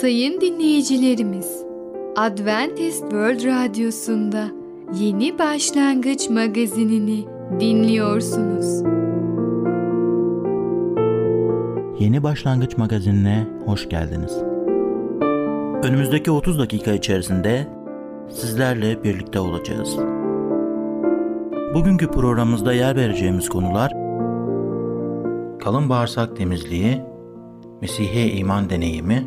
Sayın dinleyicilerimiz, Adventist World Radyosu'nda Yeni Başlangıç magazinini dinliyorsunuz. Yeni Başlangıç magazinine hoş geldiniz. Önümüzdeki 30 dakika içerisinde sizlerle birlikte olacağız. Bugünkü programımızda yer vereceğimiz konular kalın bağırsak temizliği, Mesih'e iman deneyimi,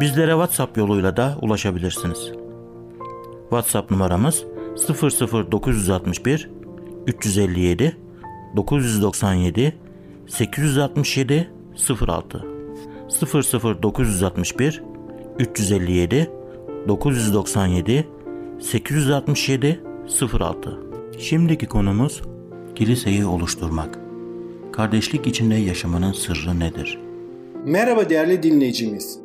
Bizlere WhatsApp yoluyla da ulaşabilirsiniz. WhatsApp numaramız 00961 357 997 867 06 00961 357 997 867 06 Şimdiki konumuz kiliseyi oluşturmak. Kardeşlik içinde yaşamanın sırrı nedir? Merhaba değerli dinleyicimiz.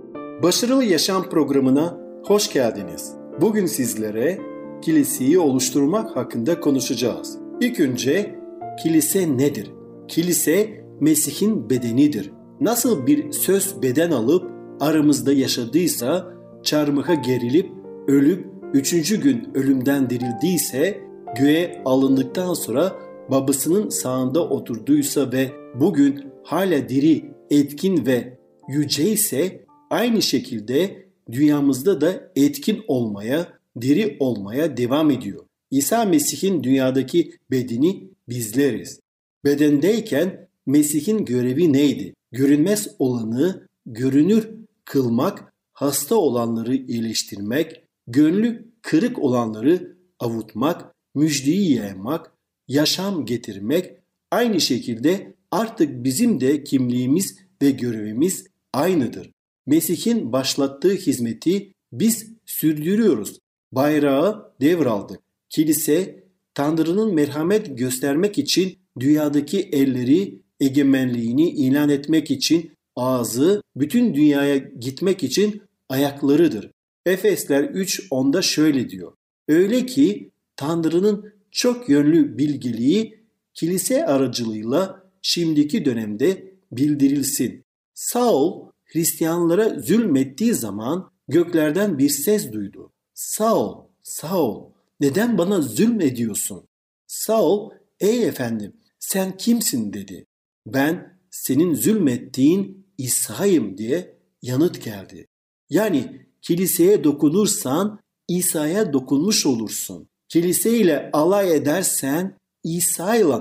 Başarılı Yaşam programına hoş geldiniz. Bugün sizlere kiliseyi oluşturmak hakkında konuşacağız. İlk önce kilise nedir? Kilise Mesih'in bedenidir. Nasıl bir söz beden alıp aramızda yaşadıysa, çarmıha gerilip ölüp üçüncü gün ölümden dirildiyse, göğe alındıktan sonra babasının sağında oturduysa ve bugün hala diri, etkin ve yüce ise aynı şekilde dünyamızda da etkin olmaya, diri olmaya devam ediyor. İsa Mesih'in dünyadaki bedeni bizleriz. Bedendeyken Mesih'in görevi neydi? Görünmez olanı görünür kılmak, hasta olanları iyileştirmek, gönlü kırık olanları avutmak, müjdeyi yaymak, yaşam getirmek, aynı şekilde artık bizim de kimliğimiz ve görevimiz aynıdır. Mesih'in başlattığı hizmeti biz sürdürüyoruz. Bayrağı devraldık. Kilise Tanrı'nın merhamet göstermek için dünyadaki elleri egemenliğini ilan etmek için ağzı bütün dünyaya gitmek için ayaklarıdır. Efesler 3.10'da şöyle diyor. Öyle ki Tanrı'nın çok yönlü bilgiliği kilise aracılığıyla şimdiki dönemde bildirilsin. Saul Hristiyanlara zulmettiği zaman göklerden bir ses duydu. Saul, Saul neden bana zulmediyorsun? Saul ey efendim sen kimsin dedi. Ben senin zulmettiğin İsa'yım diye yanıt geldi. Yani kiliseye dokunursan İsa'ya dokunmuş olursun. Kiliseyle alay edersen İsa ile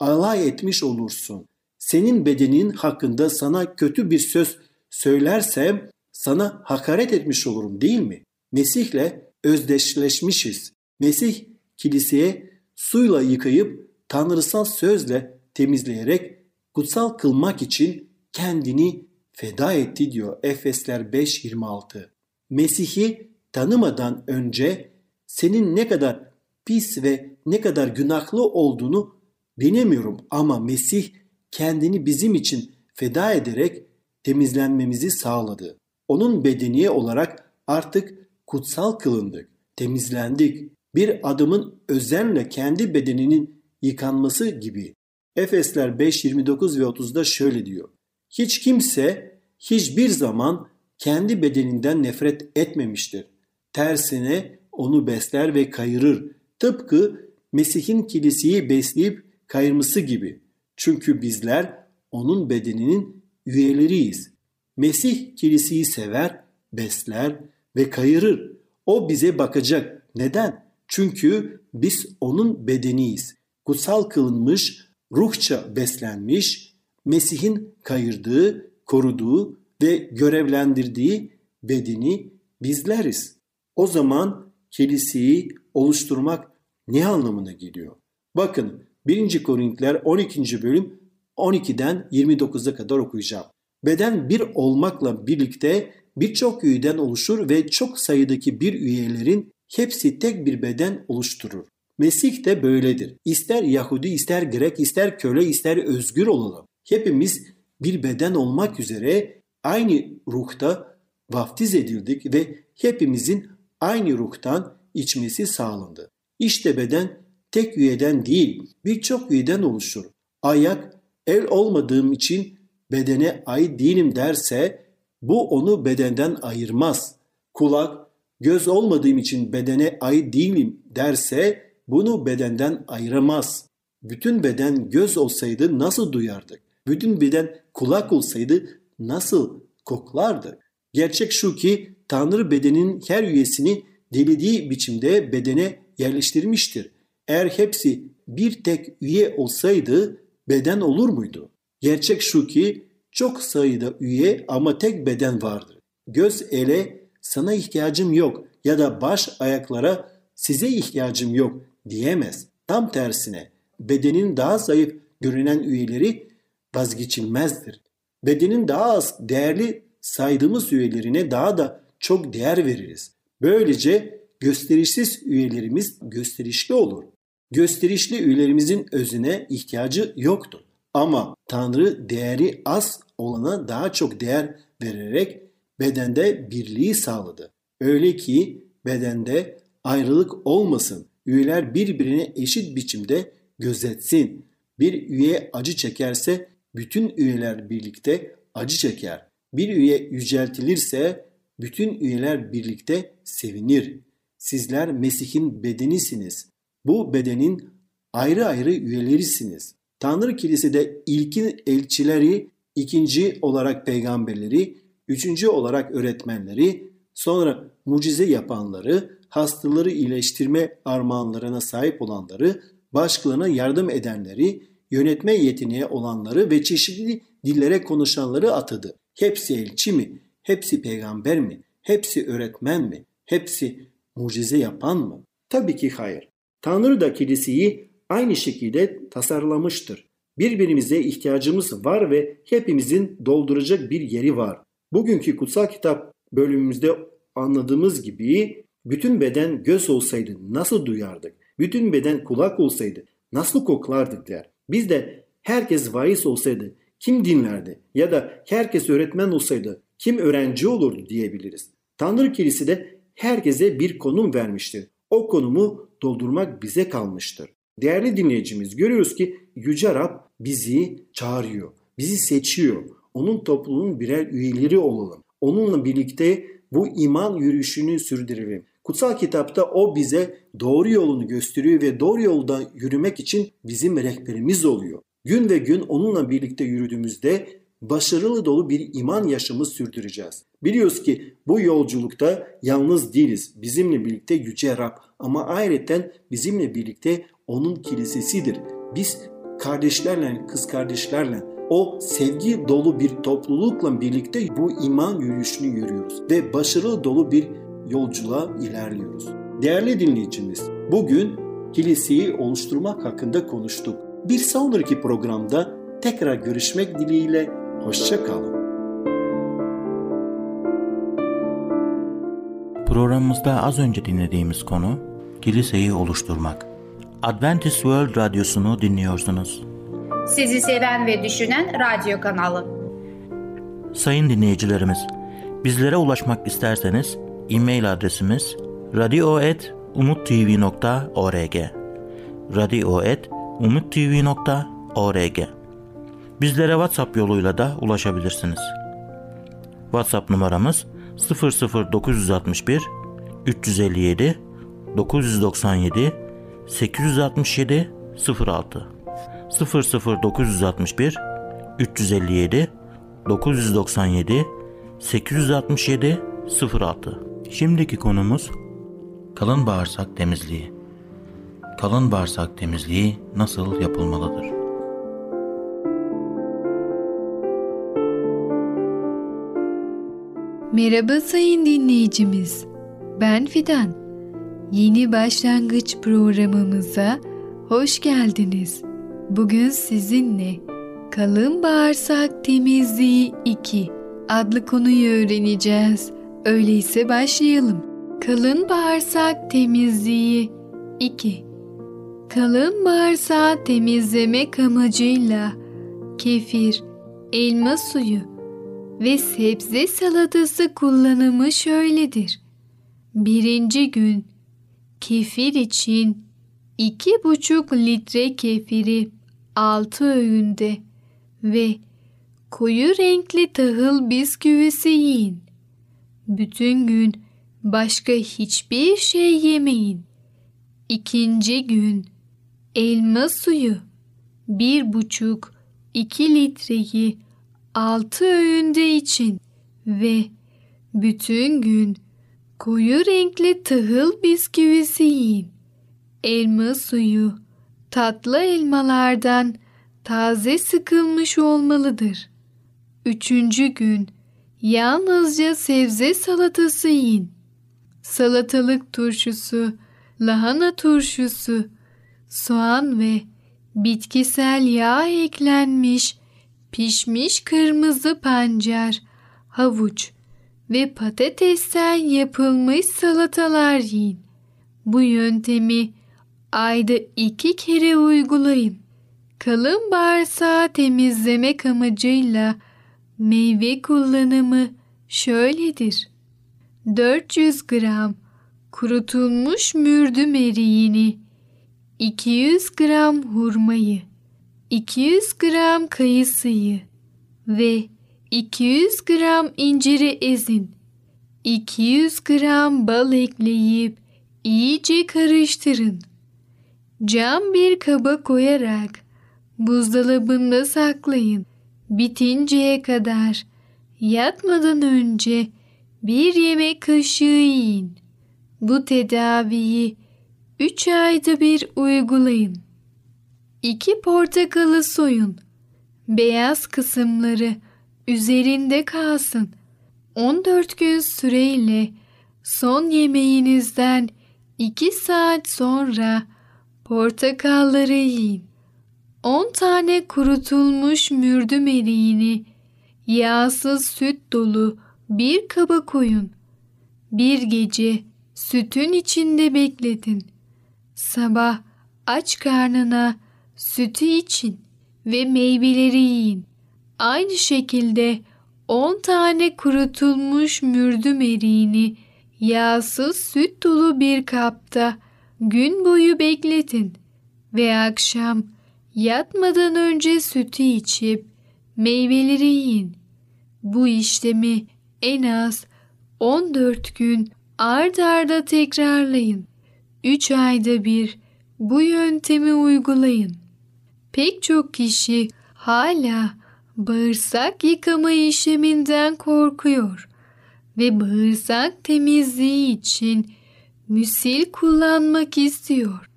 alay etmiş olursun. Senin bedenin hakkında sana kötü bir söz söylersem sana hakaret etmiş olurum değil mi? Mesih'le özdeşleşmişiz. Mesih kiliseye suyla yıkayıp tanrısal sözle temizleyerek kutsal kılmak için kendini feda etti diyor Efesler 5.26. Mesih'i tanımadan önce senin ne kadar pis ve ne kadar günahlı olduğunu bilemiyorum ama Mesih kendini bizim için feda ederek temizlenmemizi sağladı. Onun bedeniye olarak artık kutsal kılındık, temizlendik. Bir adamın özenle kendi bedeninin yıkanması gibi. Efesler 5, 29 ve 30'da şöyle diyor. Hiç kimse hiçbir zaman kendi bedeninden nefret etmemiştir. Tersine onu besler ve kayırır. Tıpkı Mesih'in kiliseyi besleyip kayırması gibi. Çünkü bizler onun bedeninin üyeleriyiz. Mesih kiliseyi sever, besler ve kayırır. O bize bakacak. Neden? Çünkü biz onun bedeniyiz. Kutsal kılınmış, ruhça beslenmiş, Mesih'in kayırdığı, koruduğu ve görevlendirdiği bedeni bizleriz. O zaman kiliseyi oluşturmak ne anlamına geliyor? Bakın 1. Korintiler 12. bölüm 12'den 29'a kadar okuyacağım. Beden bir olmakla birlikte birçok üyeden oluşur ve çok sayıdaki bir üyelerin hepsi tek bir beden oluşturur. Mesih de böyledir. İster Yahudi, ister Grek, ister köle, ister özgür olalım. Hepimiz bir beden olmak üzere aynı ruhta vaftiz edildik ve hepimizin aynı ruhtan içmesi sağlandı. İşte beden tek üyeden değil, birçok üyeden oluşur. Ayak, el olmadığım için bedene ait değilim derse bu onu bedenden ayırmaz. Kulak, göz olmadığım için bedene ait değilim derse bunu bedenden ayıramaz. Bütün beden göz olsaydı nasıl duyardık? Bütün beden kulak olsaydı nasıl koklardık? Gerçek şu ki Tanrı bedenin her üyesini dilediği biçimde bedene yerleştirmiştir. Eğer hepsi bir tek üye olsaydı beden olur muydu? Gerçek şu ki çok sayıda üye ama tek beden vardır. Göz ele sana ihtiyacım yok ya da baş ayaklara size ihtiyacım yok diyemez. Tam tersine bedenin daha zayıf görünen üyeleri vazgeçilmezdir. Bedenin daha az değerli saydığımız üyelerine daha da çok değer veririz. Böylece gösterişsiz üyelerimiz gösterişli olur. Gösterişli üyelerimizin özüne ihtiyacı yoktur. Ama Tanrı değeri az olana daha çok değer vererek bedende birliği sağladı. Öyle ki bedende ayrılık olmasın. Üyeler birbirine eşit biçimde gözetsin. Bir üye acı çekerse bütün üyeler birlikte acı çeker. Bir üye yüceltilirse bütün üyeler birlikte sevinir. Sizler Mesih'in bedenisiniz. Bu bedenin ayrı ayrı üyelerisiniz. Tanrı Kilisesi'de ilkin elçileri, ikinci olarak peygamberleri, üçüncü olarak öğretmenleri, sonra mucize yapanları, hastaları iyileştirme armağanlarına sahip olanları, başkalarına yardım edenleri, yönetme yeteneği olanları ve çeşitli dillere konuşanları atadı. Hepsi elçi mi? Hepsi peygamber mi? Hepsi öğretmen mi? Hepsi mucize yapan mı? Tabii ki hayır. Tanrı da kiliseyi aynı şekilde tasarlamıştır. Birbirimize ihtiyacımız var ve hepimizin dolduracak bir yeri var. Bugünkü kutsal kitap bölümümüzde anladığımız gibi bütün beden göz olsaydı nasıl duyardık? Bütün beden kulak olsaydı nasıl koklardık der. Biz de herkes vaiz olsaydı kim dinlerdi? Ya da herkes öğretmen olsaydı kim öğrenci olurdu diyebiliriz. Tanrı kilisi de herkese bir konum vermiştir. O konumu doldurmak bize kalmıştır. Değerli dinleyicimiz görüyoruz ki Yüce Rab bizi çağırıyor, bizi seçiyor. Onun topluluğunun birer üyeleri olalım. Onunla birlikte bu iman yürüyüşünü sürdürelim. Kutsal kitapta o bize doğru yolunu gösteriyor ve doğru yolda yürümek için bizim rehberimiz oluyor. Gün ve gün onunla birlikte yürüdüğümüzde başarılı dolu bir iman yaşamı sürdüreceğiz. Biliyoruz ki bu yolculukta yalnız değiliz. Bizimle birlikte Yüce Rab ama ayrıca bizimle birlikte onun kilisesidir. Biz kardeşlerle, kız kardeşlerle o sevgi dolu bir toplulukla birlikte bu iman yürüyüşünü yürüyoruz ve başarılı dolu bir yolculuğa ilerliyoruz. Değerli dinleyicimiz, bugün kiliseyi oluşturmak hakkında konuştuk. Bir sonraki programda tekrar görüşmek dileğiyle hoşça kalın. Programımızda az önce dinlediğimiz konu kiliseyi oluşturmak. Adventist World Radyosu'nu dinliyorsunuz. Sizi seven ve düşünen radyo kanalı. Sayın dinleyicilerimiz, bizlere ulaşmak isterseniz e-mail adresimiz radio.umutv.org radio.umutv.org Bizlere WhatsApp yoluyla da ulaşabilirsiniz. WhatsApp numaramız 00961 357 997 867 06 00961 357 997 867 06 Şimdiki konumuz kalın bağırsak temizliği. Kalın bağırsak temizliği nasıl yapılmalıdır? Merhaba sayın dinleyicimiz. Ben Fidan. Yeni başlangıç programımıza hoş geldiniz. Bugün sizinle Kalın bağırsak temizliği 2 adlı konuyu öğreneceğiz. Öyleyse başlayalım. Kalın bağırsak temizliği 2 Kalın bağırsağı temizlemek amacıyla kefir, elma suyu ve sebze salatası kullanımı şöyledir. Birinci gün kefir için iki buçuk litre kefiri altı öğünde ve koyu renkli tahıl bisküvisi yiyin. Bütün gün başka hiçbir şey yemeyin. İkinci gün elma suyu bir buçuk iki litreyi altı öğünde için ve bütün gün koyu renkli tahıl bisküvisi yiyin. Elma suyu tatlı elmalardan taze sıkılmış olmalıdır. Üçüncü gün yalnızca sebze salatası yiyin. Salatalık turşusu, lahana turşusu, soğan ve bitkisel yağ eklenmiş pişmiş kırmızı pancar, havuç ve patatesten yapılmış salatalar yiyin. Bu yöntemi ayda iki kere uygulayın. Kalın bağırsağı temizlemek amacıyla meyve kullanımı şöyledir. 400 gram kurutulmuş mürdüm eriğini, 200 gram hurmayı, 200 gram kayısıyı ve 200 gram inciri ezin. 200 gram bal ekleyip iyice karıştırın. Cam bir kaba koyarak buzdolabında saklayın. Bitinceye kadar yatmadan önce bir yemek kaşığı yiyin. Bu tedaviyi 3 ayda bir uygulayın. 2 portakalı soyun. Beyaz kısımları üzerinde kalsın. 14 gün süreyle son yemeğinizden 2 saat sonra portakalları yiyin. 10 tane kurutulmuş mürdüm eriğini yağsız süt dolu bir kaba koyun. Bir gece sütün içinde bekletin. Sabah aç karnına sütü için ve meyveleri yiyin. Aynı şekilde 10 tane kurutulmuş mürdüm eriğini yağsız süt dolu bir kapta gün boyu bekletin ve akşam yatmadan önce sütü içip meyveleri yiyin. Bu işlemi en az 14 gün ard arda tekrarlayın. 3 ayda bir bu yöntemi uygulayın. Pek çok kişi hala bağırsak yıkama işleminden korkuyor ve bağırsak temizliği için müsil kullanmak istiyor.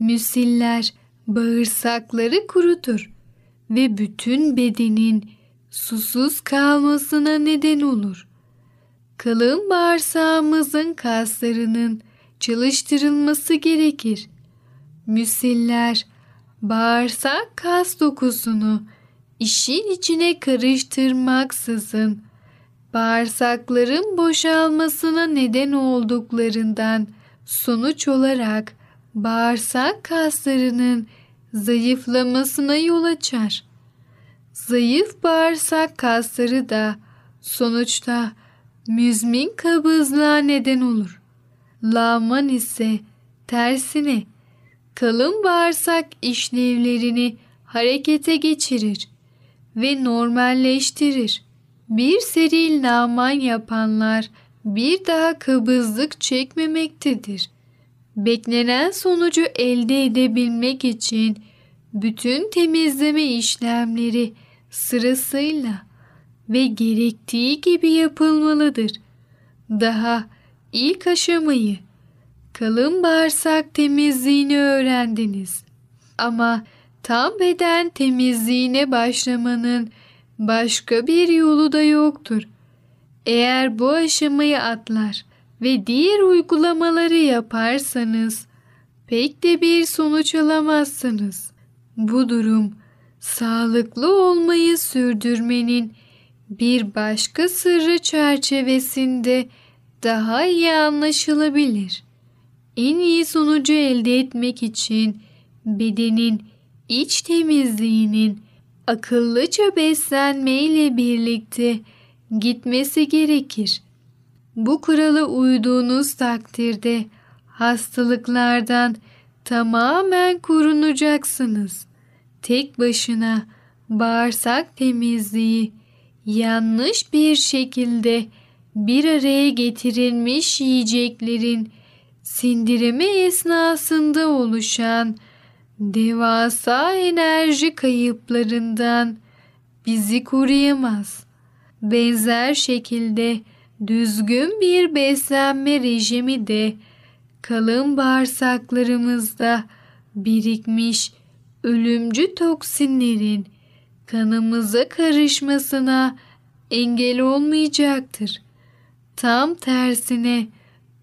Müsiller bağırsakları kurutur ve bütün bedenin susuz kalmasına neden olur. Kalın bağırsağımızın kaslarının çalıştırılması gerekir. Müsiller bağırsak kas dokusunu işin içine karıştırmaksızın bağırsakların boşalmasına neden olduklarından sonuç olarak bağırsak kaslarının zayıflamasına yol açar. Zayıf bağırsak kasları da sonuçta müzmin kabızlığa neden olur. Lağman ise tersine kalın bağırsak işlevlerini harekete geçirir ve normalleştirir. Bir seri lağman yapanlar bir daha kabızlık çekmemektedir. Beklenen sonucu elde edebilmek için bütün temizleme işlemleri sırasıyla ve gerektiği gibi yapılmalıdır. Daha ilk aşamayı kalın bağırsak temizliğini öğrendiniz. Ama tam beden temizliğine başlamanın başka bir yolu da yoktur. Eğer bu aşamayı atlar ve diğer uygulamaları yaparsanız pek de bir sonuç alamazsınız. Bu durum sağlıklı olmayı sürdürmenin bir başka sırrı çerçevesinde daha iyi anlaşılabilir. En iyi sonucu elde etmek için bedenin iç temizliğinin akıllıca beslenme ile birlikte gitmesi gerekir. Bu kurala uyduğunuz takdirde hastalıklardan tamamen korunacaksınız. Tek başına bağırsak temizliği yanlış bir şekilde bir araya getirilmiş yiyeceklerin sindirimi esnasında oluşan devasa enerji kayıplarından bizi koruyamaz. Benzer şekilde düzgün bir beslenme rejimi de kalın bağırsaklarımızda birikmiş ölümcü toksinlerin kanımıza karışmasına engel olmayacaktır. Tam tersine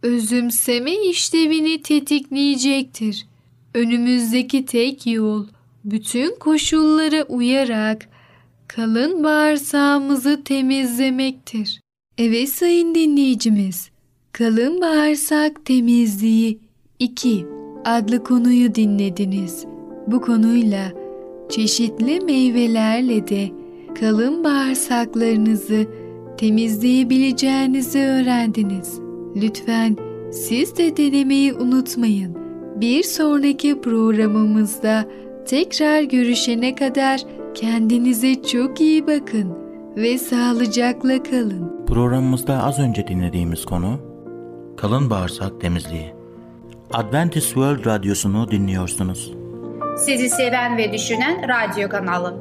özümseme işlevini tetikleyecektir. Önümüzdeki tek yol bütün koşullara uyarak kalın bağırsağımızı temizlemektir. Evet sayın dinleyicimiz, kalın bağırsak temizliği 2 adlı konuyu dinlediniz. Bu konuyla çeşitli meyvelerle de kalın bağırsaklarınızı temizleyebileceğinizi öğrendiniz. Lütfen siz de denemeyi unutmayın. Bir sonraki programımızda tekrar görüşene kadar kendinize çok iyi bakın ve sağlıcakla kalın. Programımızda az önce dinlediğimiz konu kalın bağırsak temizliği. Adventist World Radyosu'nu dinliyorsunuz. Sizi seven ve düşünen radyo kanalı.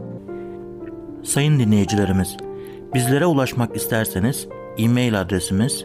Sayın dinleyicilerimiz, bizlere ulaşmak isterseniz e-mail adresimiz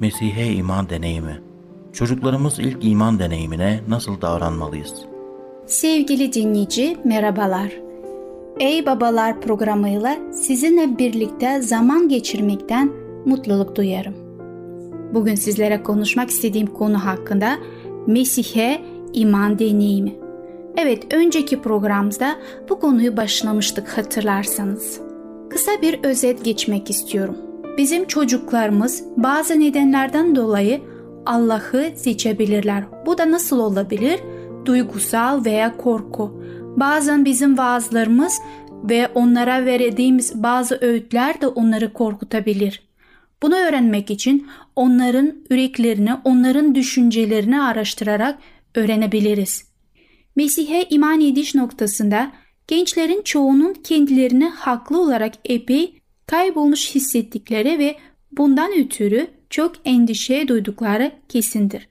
Mesih'e iman deneyimi. Çocuklarımız ilk iman deneyimine nasıl davranmalıyız? Sevgili dinleyici merhabalar. Ey Babalar programıyla sizinle birlikte zaman geçirmekten mutluluk duyarım. Bugün sizlere konuşmak istediğim konu hakkında Mesih'e iman deneyimi. Evet, önceki programda bu konuyu başlamıştık hatırlarsanız. Kısa bir özet geçmek istiyorum. Bizim çocuklarımız bazı nedenlerden dolayı Allah'ı seçebilirler. Bu da nasıl olabilir? Duygusal veya korku. Bazen bizim vaazlarımız ve onlara verdiğimiz bazı öğütler de onları korkutabilir. Bunu öğrenmek için onların yüreklerini, onların düşüncelerini araştırarak öğrenebiliriz. Mesih'e iman ediş noktasında gençlerin çoğunun kendilerini haklı olarak epey kaybolmuş hissettikleri ve bundan ötürü çok endişe duydukları kesindir.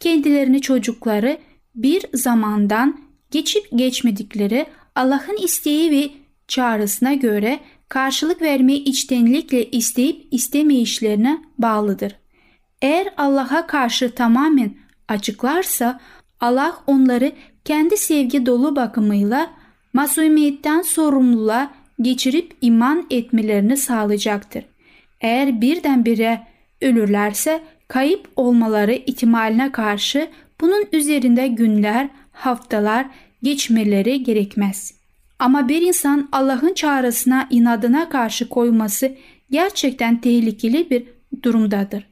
Kendilerini çocukları bir zamandan geçip geçmedikleri Allah'ın isteği ve çağrısına göre karşılık vermeyi içtenlikle isteyip istemeyişlerine bağlıdır. Eğer Allah'a karşı tamamen açıklarsa Allah onları kendi sevgi dolu bakımıyla masumiyetten sorumluluğa geçirip iman etmelerini sağlayacaktır. Eğer birdenbire ölürlerse kayıp olmaları ihtimaline karşı bunun üzerinde günler, haftalar geçmeleri gerekmez. Ama bir insan Allah'ın çağrısına inadına karşı koyması gerçekten tehlikeli bir durumdadır.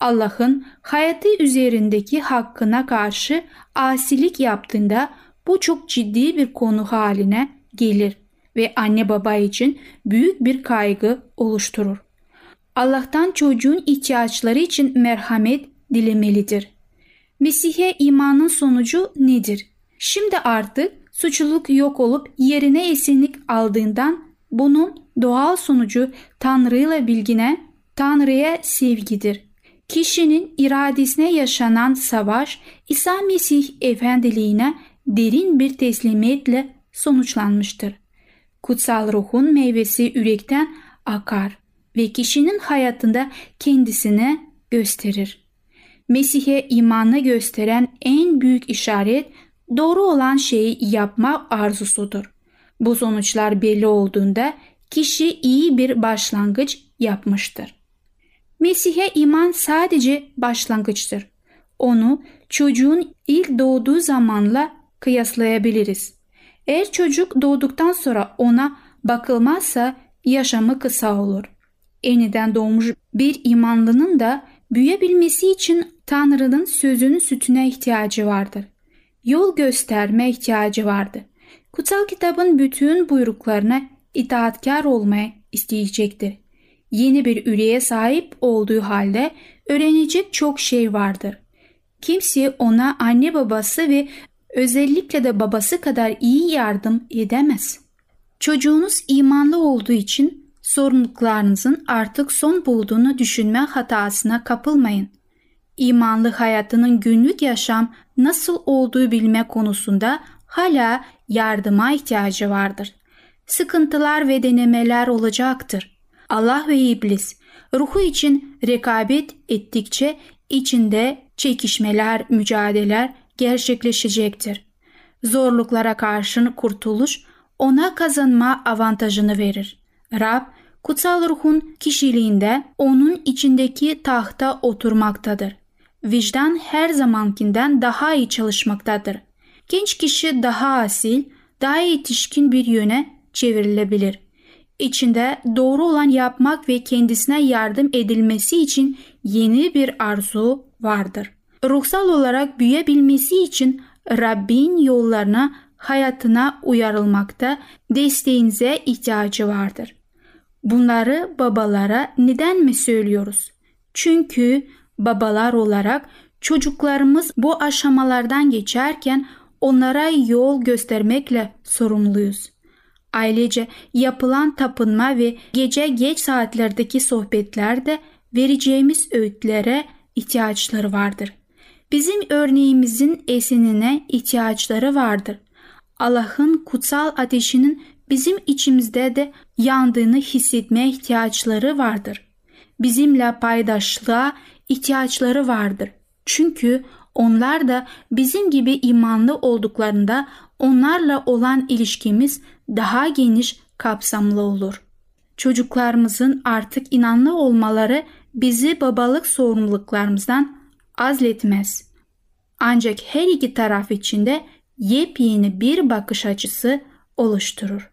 Allah'ın hayatı üzerindeki hakkına karşı asilik yaptığında bu çok ciddi bir konu haline gelir ve anne baba için büyük bir kaygı oluşturur. Allah'tan çocuğun ihtiyaçları için merhamet dilemelidir. Mesih'e imanın sonucu nedir? Şimdi artık suçluluk yok olup yerine esinlik aldığından bunun doğal sonucu Tanrı'yla bilgine, Tanrı'ya sevgidir. Kişinin iradesine yaşanan savaş İsa Mesih efendiliğine derin bir teslimiyetle sonuçlanmıştır. Kutsal ruhun meyvesi yürekten akar ve kişinin hayatında kendisini gösterir. Mesih'e imanı gösteren en büyük işaret doğru olan şeyi yapma arzusudur. Bu sonuçlar belli olduğunda kişi iyi bir başlangıç yapmıştır. Mesih'e iman sadece başlangıçtır. Onu çocuğun ilk doğduğu zamanla kıyaslayabiliriz. Eğer çocuk doğduktan sonra ona bakılmazsa yaşamı kısa olur. Eniden doğmuş bir imanlının da büyüyebilmesi için Tanrı'nın sözünün sütüne ihtiyacı vardır. Yol gösterme ihtiyacı vardır. Kutsal kitabın bütün buyruklarına itaatkar olmaya isteyecektir. Yeni bir üreye sahip olduğu halde öğrenecek çok şey vardır. Kimse ona anne babası ve özellikle de babası kadar iyi yardım edemez. Çocuğunuz imanlı olduğu için sorumluluklarınızın artık son bulduğunu düşünme hatasına kapılmayın. İmanlı hayatının günlük yaşam nasıl olduğu bilme konusunda hala yardıma ihtiyacı vardır. Sıkıntılar ve denemeler olacaktır. Allah ve iblis ruhu için rekabet ettikçe içinde çekişmeler, mücadeleler gerçekleşecektir. Zorluklara karşın kurtuluş ona kazanma avantajını verir. Rab, kutsal ruhun kişiliğinde onun içindeki tahta oturmaktadır. Vicdan her zamankinden daha iyi çalışmaktadır. Genç kişi daha asil, daha yetişkin bir yöne çevrilebilir. İçinde doğru olan yapmak ve kendisine yardım edilmesi için yeni bir arzu vardır. Ruhsal olarak büyüyebilmesi için Rabbin yollarına, hayatına uyarılmakta desteğinize ihtiyacı vardır. Bunları babalara neden mi söylüyoruz? Çünkü babalar olarak çocuklarımız bu aşamalardan geçerken onlara yol göstermekle sorumluyuz. Ailece yapılan tapınma ve gece geç saatlerdeki sohbetlerde vereceğimiz öğütlere ihtiyaçları vardır. Bizim örneğimizin esinine ihtiyaçları vardır. Allah'ın kutsal ateşinin bizim içimizde de yandığını hissetmeye ihtiyaçları vardır. Bizimle paydaşlığa ihtiyaçları vardır. Çünkü onlar da bizim gibi imanlı olduklarında onlarla olan ilişkimiz daha geniş kapsamlı olur. Çocuklarımızın artık inanlı olmaları bizi babalık sorumluluklarımızdan azletmez. Ancak her iki taraf içinde yepyeni bir bakış açısı oluşturur.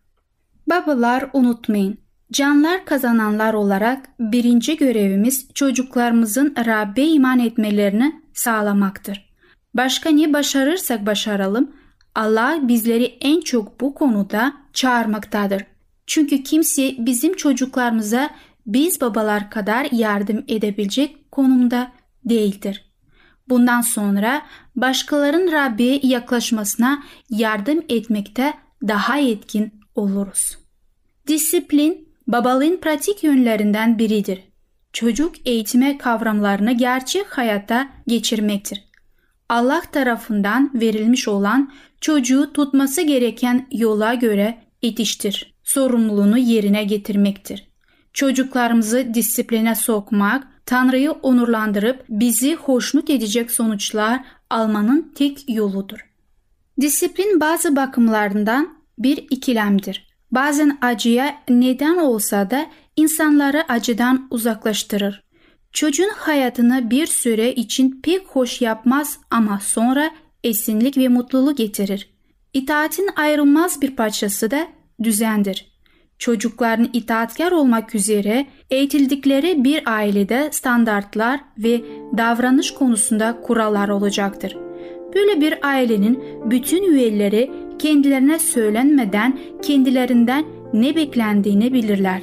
Babalar unutmayın. Canlar kazananlar olarak birinci görevimiz çocuklarımızın Rabbe iman etmelerini sağlamaktır. Başka ne başarırsak başaralım Allah bizleri en çok bu konuda çağırmaktadır. Çünkü kimse bizim çocuklarımıza biz babalar kadar yardım edebilecek konumda değildir. Bundan sonra başkalarının Rabbi'ye yaklaşmasına yardım etmekte daha etkin oluruz. Disiplin babalığın pratik yönlerinden biridir. Çocuk eğitime kavramlarını gerçek hayata geçirmektir. Allah tarafından verilmiş olan çocuğu tutması gereken yola göre itiştir. Sorumluluğunu yerine getirmektir. Çocuklarımızı disipline sokmak, Tanrı'yı onurlandırıp bizi hoşnut edecek sonuçlar almanın tek yoludur. Disiplin bazı bakımlarından bir ikilemdir. Bazen acıya neden olsa da insanları acıdan uzaklaştırır. Çocuğun hayatını bir süre için pek hoş yapmaz ama sonra esinlik ve mutluluk getirir. İtaatin ayrılmaz bir parçası da düzendir. Çocukların itaatkar olmak üzere eğitildikleri bir ailede standartlar ve davranış konusunda kurallar olacaktır. Böyle bir ailenin bütün üyeleri kendilerine söylenmeden kendilerinden ne beklendiğini bilirler.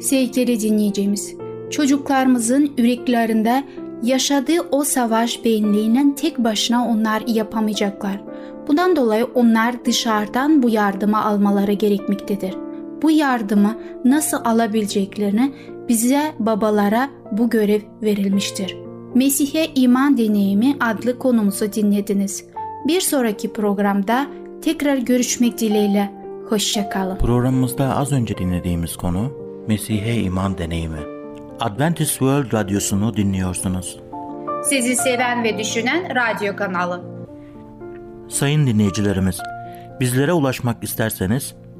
Sevgili dinleyicimiz, çocuklarımızın yüreklerinde yaşadığı o savaş benliğinin tek başına onlar yapamayacaklar. Bundan dolayı onlar dışarıdan bu yardımı almaları gerekmektedir. Bu yardımı nasıl alabileceklerini bize babalara bu görev verilmiştir. Mesih'e iman deneyimi adlı konumuzu dinlediniz. Bir sonraki programda tekrar görüşmek dileğiyle. Hoşçakalın. Programımızda az önce dinlediğimiz konu Mesih'e iman deneyimi. Adventist World Radyosu'nu dinliyorsunuz. Sizi seven ve düşünen radyo kanalı. Sayın dinleyicilerimiz, bizlere ulaşmak isterseniz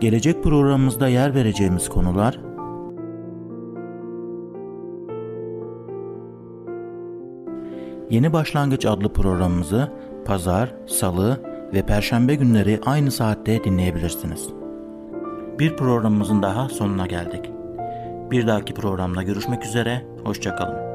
Gelecek programımızda yer vereceğimiz konular Yeni Başlangıç adlı programımızı pazar, salı ve perşembe günleri aynı saatte dinleyebilirsiniz. Bir programımızın daha sonuna geldik. Bir dahaki programda görüşmek üzere, hoşçakalın.